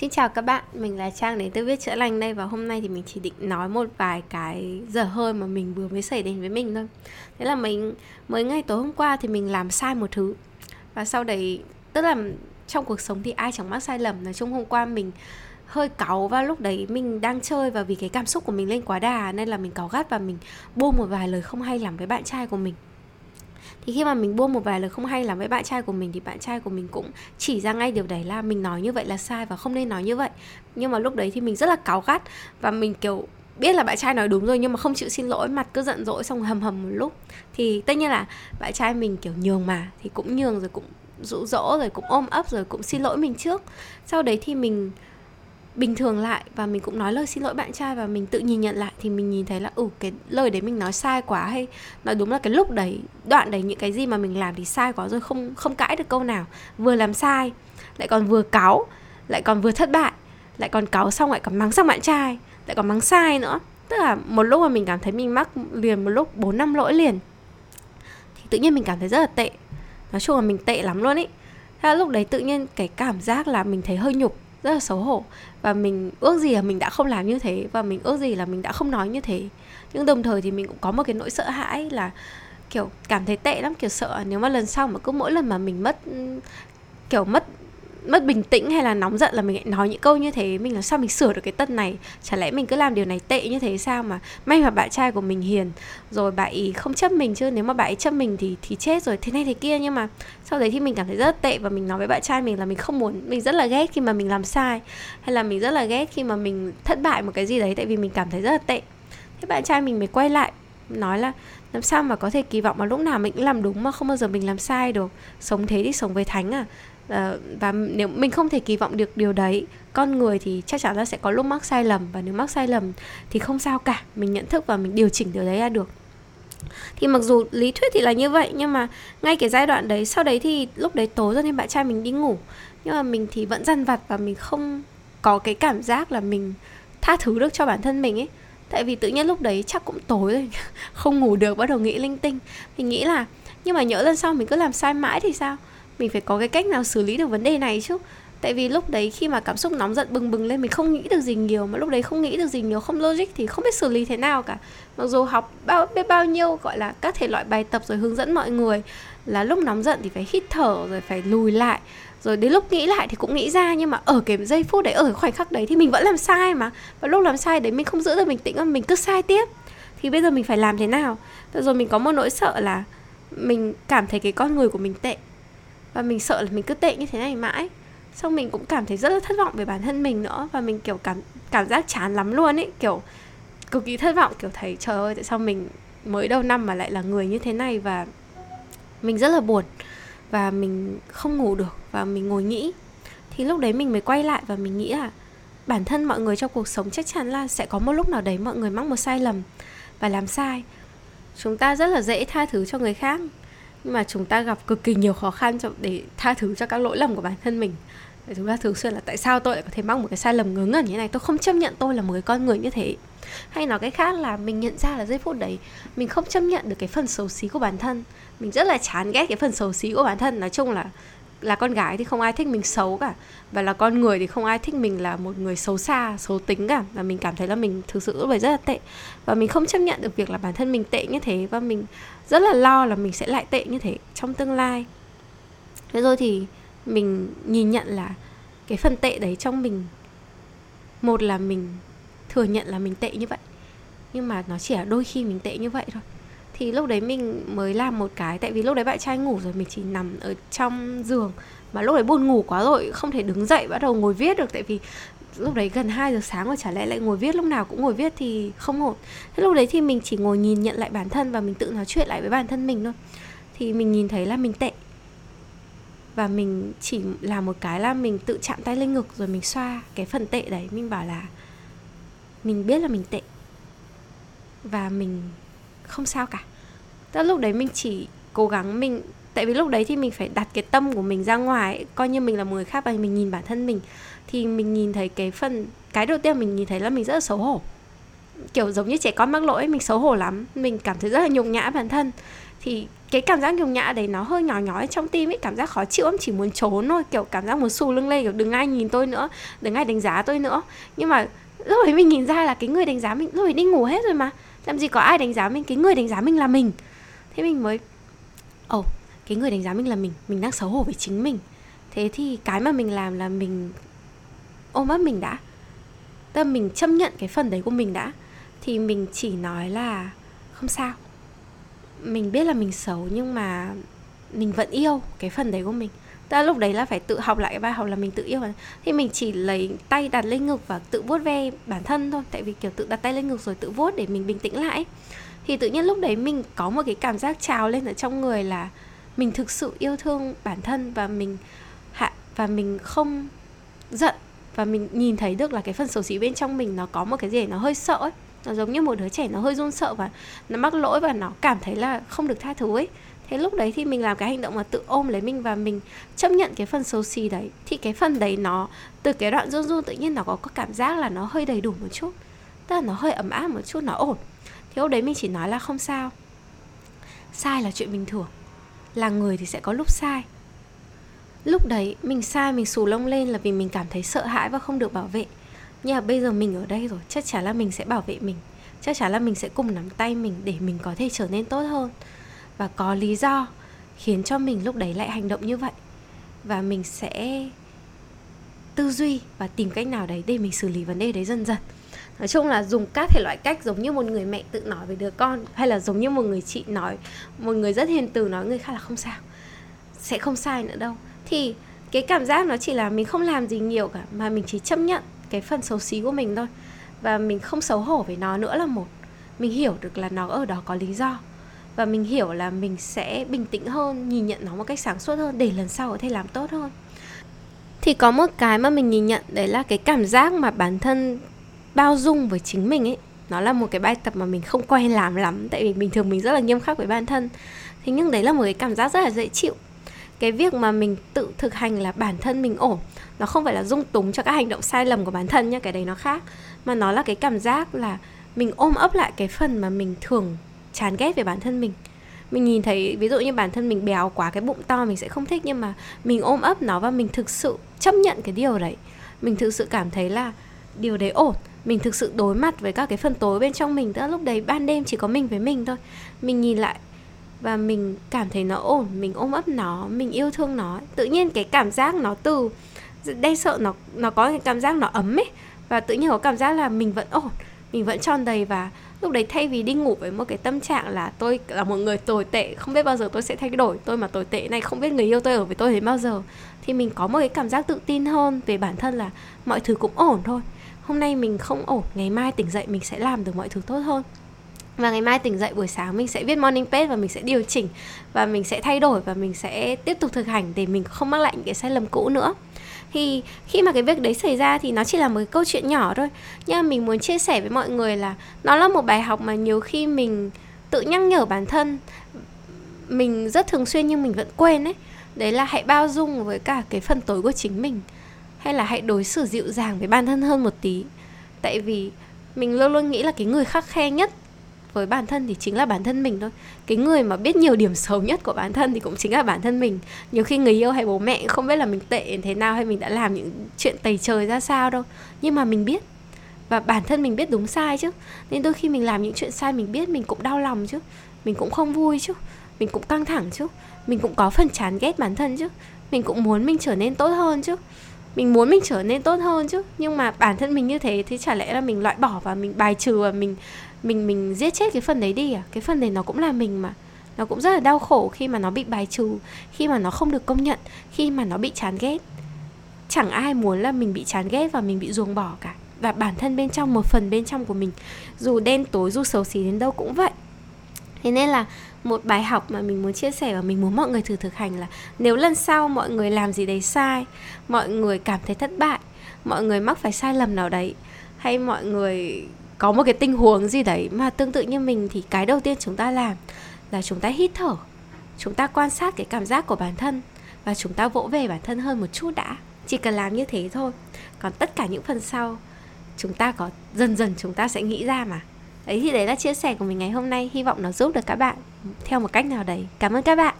Xin chào các bạn, mình là Trang đến từ Viết Chữa Lành đây Và hôm nay thì mình chỉ định nói một vài cái dở hơi mà mình vừa mới xảy đến với mình thôi. Thế là mình mới ngay tối hôm qua thì mình làm sai một thứ. Và sau đấy, tức là trong cuộc sống thì ai chẳng mắc sai lầm. Nói chung hôm qua mình hơi cáu và lúc đấy mình đang chơi và vì cái cảm xúc của mình lên quá đà nên là mình cáu gắt và mình buông một vài lời không hay lắm với bạn trai của mình thì khi mà mình buông một vài lời không hay làm với bạn trai của mình thì bạn trai của mình cũng chỉ ra ngay điều đấy là mình nói như vậy là sai và không nên nói như vậy. Nhưng mà lúc đấy thì mình rất là cáu gắt và mình, kiểu, biết là bạn trai nói đúng rồi nhưng mà không chịu xin lỗi, mặt cứ giận dỗi xong hầm hầm một lúc. Thì tất nhiên là bạn trai mình, kiểu, nhường mà, thì cũng nhường rồi cũng dụ dỗ rồi cũng ôm ấp rồi cũng xin lỗi mình trước. Sau đấy thì mình bình thường lại và mình cũng nói lời xin lỗi bạn trai và mình tự nhìn nhận lại thì mình nhìn thấy là ừ cái lời đấy mình nói sai quá hay nói đúng là cái lúc đấy, đoạn đấy những cái gì mà mình làm thì sai quá rồi không không cãi được câu nào. Vừa làm sai, lại còn vừa cáu, lại còn vừa thất bại, lại còn cáu xong lại còn mắng sang bạn trai, lại còn mắng sai nữa. Tức là một lúc mà mình cảm thấy mình mắc liền một lúc, bốn, năm lỗi liền, thì tự nhiên mình cảm thấy rất là tệ. Nói chung là mình tệ lắm luôn ý. Thế là lúc đấy tự nhiên cái cảm giác là mình thấy hơi nhục rất là xấu hổ. Và mình ước gì là mình đã không làm như thế, và mình ước gì là mình đã không nói như thế. Nhưng đồng thời thì mình cũng có một cái nỗi sợ hãi là, kiểu, cảm thấy tệ lắm, kiểu, sợ nếu mà lần sau mà cứ mỗi lần mà mình mất, kiểu, mất mất bình tĩnh hay là nóng giận là mình lại nói những câu như thế? Mình làm sao mình sửa được cái tật này? Chả lẽ mình cứ làm điều này tệ như thế sao mà may mà bạn trai của mình hiền, rồi bạn ý không chấp mình chứ? Nếu mà bạn ấy chấp mình thì thì chết rồi, thế này thế kia. Nhưng mà sau đấy thì mình cảm thấy rất tệ và mình nói với bạn trai mình là mình không muốn, mình rất là ghét khi mà mình làm sai. Hay là mình rất là ghét khi mà mình thất bại một cái gì đấy tại vì mình cảm thấy rất là tệ. Thế bạn trai mình mới quay lại, nói là làm sao mà có thể kỳ vọng mà lúc nào mình cũng làm đúng mà không bao giờ mình làm sai được? Sống thế thì sống với thánh à? Ờ, và nếu mình không thể kỳ vọng được điều đấy, con người thì chắc chắn là sẽ có lúc mắc sai lầm. Và nếu mắc sai lầm thì không sao cả. Mình nhận thức và mình điều chỉnh điều đấy là được. Thì mặc dù lý thuyết thì là như vậy, nhưng mà ngay cái giai đoạn đấy, sau đấy thì lúc đấy tối rồi nên bạn trai mình đi ngủ. Nhưng mà mình thì vẫn dằn vặt và mình không có cái cảm giác là mình tha thứ được cho bản thân mình ấy. Tại vì tự nhiên lúc đấy chắc cũng tối rồi, không ngủ được, bắt đầu nghĩ linh tinh. Mình nghĩ là, nhưng mà nhỡ lần sau mình cứ làm sai mãi thì sao? Mình phải có cái cách nào xử lý được vấn đề này chứ. Tại vì lúc đấy khi mà cảm xúc nóng giận bừng bừng lên, mình không nghĩ được gì nhiều. Mà lúc đấy không nghĩ được gì nhiều, không logic thì không biết xử lý thế nào cả. Mặc dù học bao, biết bao nhiêu, gọi là, các thể loại bài tập rồi hướng dẫn mọi người là lúc nóng giận thì phải hít thở, rồi phải lùi lại. Rồi đến lúc nghĩ lại thì cũng nghĩ ra, nhưng mà ở cái giây phút đấy, ở cái khoảnh khắc đấy thì mình vẫn làm sai mà. Và lúc làm sai đấy mình không giữ được bình tĩnh, mà mình cứ sai tiếp. Thì bây giờ mình phải làm thế nào? Rồi mình có một nỗi sợ là mình cảm thấy cái con người của mình tệ và mình sợ là mình cứ tệ như thế này mãi. Xong mình cũng cảm thấy rất là thất vọng về bản thân mình nữa. Và mình, kiểu, cảm cảm giác chán lắm luôn ấy. Kiểu, cực kỳ thất vọng, kiểu thấy trời ơi, tại sao mình mới đầu năm mà lại là người như thế này? Và mình rất là buồn. Và mình không ngủ được, và mình ngồi nghĩ. Thì lúc đấy mình mới quay lại và mình nghĩ là bản thân mọi người trong cuộc sống chắc chắn là sẽ có một lúc nào đấy mọi người mắc một sai lầm. Và làm sai. Chúng ta rất là dễ tha thứ cho người khác nhưng mà chúng ta gặp cực kỳ nhiều khó khăn cho để tha thứ cho các lỗi lầm của bản thân mình. Để chúng ta thường xuyên là tại sao tôi lại có thể mắc một cái sai lầm ngớ ngẩn như thế này? Tôi không chấp nhận tôi là một cái con người như thế. Hay nói cái khác là mình nhận ra là giây phút đấy, mình không chấp nhận được cái phần xấu xí của bản thân. Mình rất là chán ghét cái phần xấu xí của bản thân. Nói chung là là con gái thì không ai thích mình xấu cả. Và là con người thì không ai thích mình là một người xấu xa, xấu tính cả. Và mình cảm thấy là mình thực sự lúc rất là tệ. Và mình không chấp nhận được việc là bản thân mình tệ như thế. Và mình rất là lo là mình sẽ lại tệ như thế trong tương lai. Thế rồi thì mình nhìn nhận là cái phần tệ đấy trong mình, một là mình thừa nhận là mình tệ như vậy. Nhưng mà nó chỉ là đôi khi mình tệ như vậy thôi thì lúc đấy mình mới làm một cái, tại vì lúc đấy bạn trai ngủ rồi, mình chỉ nằm ở trong giường. Mà lúc đấy buồn ngủ quá rồi, không thể đứng dậy, bắt đầu ngồi viết được, tại vì lúc đấy gần 2 giờ sáng rồi, chả lẽ lại ngồi viết, lúc nào cũng ngồi viết thì không ổn. Thế lúc đấy thì mình chỉ ngồi nhìn nhận lại bản thân và mình tự nói chuyện lại với bản thân mình thôi. Thì mình nhìn thấy là mình tệ. Và mình chỉ làm một cái là mình tự chạm tay lên ngực rồi mình xoa cái phần tệ đấy. Mình bảo là mình biết là mình tệ. Và mình không sao cả tức lúc đấy mình chỉ cố gắng mình, tại vì lúc đấy thì mình phải đặt cái tâm của mình ra ngoài, coi như mình là một người khác và mình nhìn bản thân mình, thì mình nhìn thấy cái phần, cái đầu tiên mình nhìn thấy là mình rất là xấu hổ. Kiểu giống như trẻ con mắc lỗi, mình xấu hổ lắm, mình cảm thấy rất là nhục nhã bản thân. Thì cái cảm giác nhục nhã đấy nó hơi nhỏ nhói trong tim ấy, cảm giác khó chịu lắm, chỉ muốn trốn thôi, kiểu cảm giác muốn xù lưng lên, kiểu đừng ai nhìn tôi nữa, đừng ai đánh giá tôi nữa. Nhưng mà lúc ấy mình nhìn ra là cái người đánh giá mình, lúc ấy đi ngủ hết rồi mà, làm gì có ai đánh giá mình, cái người đánh giá mình là mình thế mình mới ồ oh, cái người đánh giá mình là mình mình đang xấu hổ với chính mình. Thế thì cái mà mình làm là mình ôm ấp mình đã. Tâm mình chấp nhận cái phần đấy của mình đã. Thì mình chỉ nói là không sao. Mình biết là mình xấu nhưng mà mình vẫn yêu cái phần đấy của mình. Tức là lúc đấy là phải tự học lại cái bài học là mình tự yêu Thì mình chỉ lấy tay đặt lên ngực và tự vuốt ve bản thân thôi. Tại vì kiểu tự đặt tay lên ngực rồi tự vuốt để mình bình tĩnh lại Thì tự nhiên lúc đấy mình có một cái cảm giác trào lên ở trong người là Mình thực sự yêu thương bản thân và mình hạ, và mình không giận. Và mình nhìn thấy được là cái phần xấu xí bên trong mình nó có một cái gì nó hơi sợ ấy. Nó giống như một đứa trẻ nó hơi run sợ và nó mắc lỗi và nó cảm thấy là không được tha thứ ấy thế lúc đấy thì mình làm cái hành động mà tự ôm lấy mình và mình chấp nhận cái phần xấu xí đấy. Thì cái phần đấy nó từ cái đoạn run run tự nhiên nó có, có cảm giác là nó hơi đầy đủ một chút. Tức là nó hơi ấm áp một chút nó ổn. Thì lúc đấy mình chỉ nói là không sao. Sai là chuyện bình thường. Là người thì sẽ có lúc sai. Lúc đấy mình sai mình xù lông lên là vì mình cảm thấy sợ hãi và không được bảo vệ. Nhưng mà bây giờ mình ở đây rồi chắc chắn là mình sẽ bảo vệ mình. Chắc chắn là mình sẽ cùng nắm tay mình để mình có thể trở nên tốt hơn và có lý do khiến cho mình lúc đấy lại hành động như vậy. Và mình sẽ tư duy và tìm cách nào đấy để mình xử lý vấn đề đấy dần dần. Nói chung là dùng các thể loại cách giống như một người mẹ tự nói với đứa con, hay là giống như một người chị nói, một người rất hiền từ nói người khác là không sao. Sẽ không sai nữa đâu. Thì cái cảm giác nó chỉ là mình không làm gì nhiều cả, mà mình chỉ chấp nhận cái phần xấu xí của mình thôi. Và mình không xấu hổ với nó nữa là một. Mình hiểu được là nó ở đó có lý do và mình hiểu là mình sẽ bình tĩnh hơn, nhìn nhận nó một cách sáng suốt hơn để lần sau có thể làm tốt hơn. Thì có một cái mà mình nhìn nhận, đấy là cái cảm giác mà bản thân bao dung với chính mình ấy. Nó là một cái bài tập mà mình không quen làm lắm, tại vì bình thường mình rất là nghiêm khắc với bản thân. Thế nhưng đấy là một cái cảm giác rất là dễ chịu. Cái việc mà mình tự thực hành là bản thân mình ổn, nó không phải là dung túng cho các hành động sai lầm của bản thân nhá, cái đấy nó khác. Mà nó là cái cảm giác là mình ôm ấp lại cái phần mà mình thường chán ghét về bản thân mình. Mình nhìn thấy, ví dụ như bản thân mình béo quá, cái bụng to mình sẽ không thích, nhưng mà mình ôm ấp nó và mình thực sự chấp nhận cái điều đấy. Mình thực sự cảm thấy là điều đấy ổn. Mình thực sự đối mặt với các cái phần tối bên trong mình, tức là lúc đấy ban đêm chỉ có mình với mình thôi. Mình nhìn lại và mình cảm thấy nó ổn, mình ôm ấp nó, mình yêu thương nó. Tự nhiên cái cảm giác nó từ đe sợ nó nó có cái cảm giác nó ấm ấy. Và tự nhiên có cảm giác là mình vẫn ổn mình vẫn tròn đầy và lúc đấy thay vì đi ngủ với một cái tâm trạng là tôi là một người tồi tệ, không biết bao giờ tôi sẽ thay đổi. Tôi mà tồi tệ này, không biết người yêu tôi ở với tôi đến bao giờ. Thì mình có một cái cảm giác tự tin hơn về bản thân là mọi thứ cũng ổn thôi. Hôm nay mình không ổn, ngày mai tỉnh dậy mình sẽ làm được mọi thứ tốt hơn. Và ngày mai tỉnh dậy buổi sáng mình sẽ viết morning page và mình sẽ điều chỉnh và mình sẽ thay đổi và mình sẽ tiếp tục thực hành để mình không mắc lại những cái sai lầm cũ nữa thì khi mà cái việc đấy xảy ra thì nó chỉ là một cái câu chuyện nhỏ thôi. Nhưng mà mình muốn chia sẻ với mọi người là nó là một bài học mà nhiều khi mình tự nhắc nhở bản thân. Mình rất thường xuyên nhưng mình vẫn quên ấy. Đấy là hãy bao dung với cả cái phần tối của chính mình. Hay là hãy đối xử dịu dàng với bản thân hơn một tí. Tại vì mình luôn luôn nghĩ là cái người khắc khe nhất với bản thân thì chính là bản thân mình thôi. Cái người mà biết nhiều điểm xấu nhất của bản thân thì cũng chính là bản thân mình. Nhiều khi người yêu hay bố mẹ không biết là mình tệ thế nào hay mình đã làm những chuyện tày trời ra sao đâu. Nhưng mà mình biết. Và bản thân mình biết đúng sai chứ. Nên đôi khi mình làm những chuyện sai mình biết mình cũng đau lòng chứ. Mình cũng không vui chứ. Mình cũng căng thẳng chứ. Mình cũng có phần chán ghét bản thân chứ. Mình cũng muốn mình trở nên tốt hơn chứ. Mình muốn mình trở nên tốt hơn chứ. Nhưng mà bản thân mình như thế thì chả lẽ là mình loại bỏ và mình bài trừ và mình mình mình giết chết cái phần đấy đi à? Cái phần đấy nó cũng là mình mà. Nó cũng rất là đau khổ khi mà nó bị bài trừ, khi mà nó không được công nhận, khi mà nó bị chán ghét. Chẳng ai muốn là mình bị chán ghét và mình bị ruồng bỏ cả. Và bản thân bên trong, một phần bên trong của mình, dù đen, tối, dù xấu xí đến đâu cũng vậy. Thế nên là một bài học mà mình muốn chia sẻ và mình muốn mọi người thử thực hành là nếu lần sau mọi người làm gì đấy sai, mọi người cảm thấy thất bại, mọi người mắc phải sai lầm nào đấy, hay mọi người có một cái tình huống gì đấy mà tương tự như mình thì cái đầu tiên chúng ta làm là chúng ta hít thở. Chúng ta quan sát cái cảm giác của bản thân và chúng ta vỗ về bản thân hơn một chút đã. Chỉ cần làm như thế thôi. Còn tất cả những phần sau, chúng ta có, dần dần chúng ta sẽ nghĩ ra mà. Đấy thì đấy là chia sẻ của mình ngày hôm nay. Hy vọng nó giúp được các bạn theo một cách nào đấy. Cảm ơn các bạn.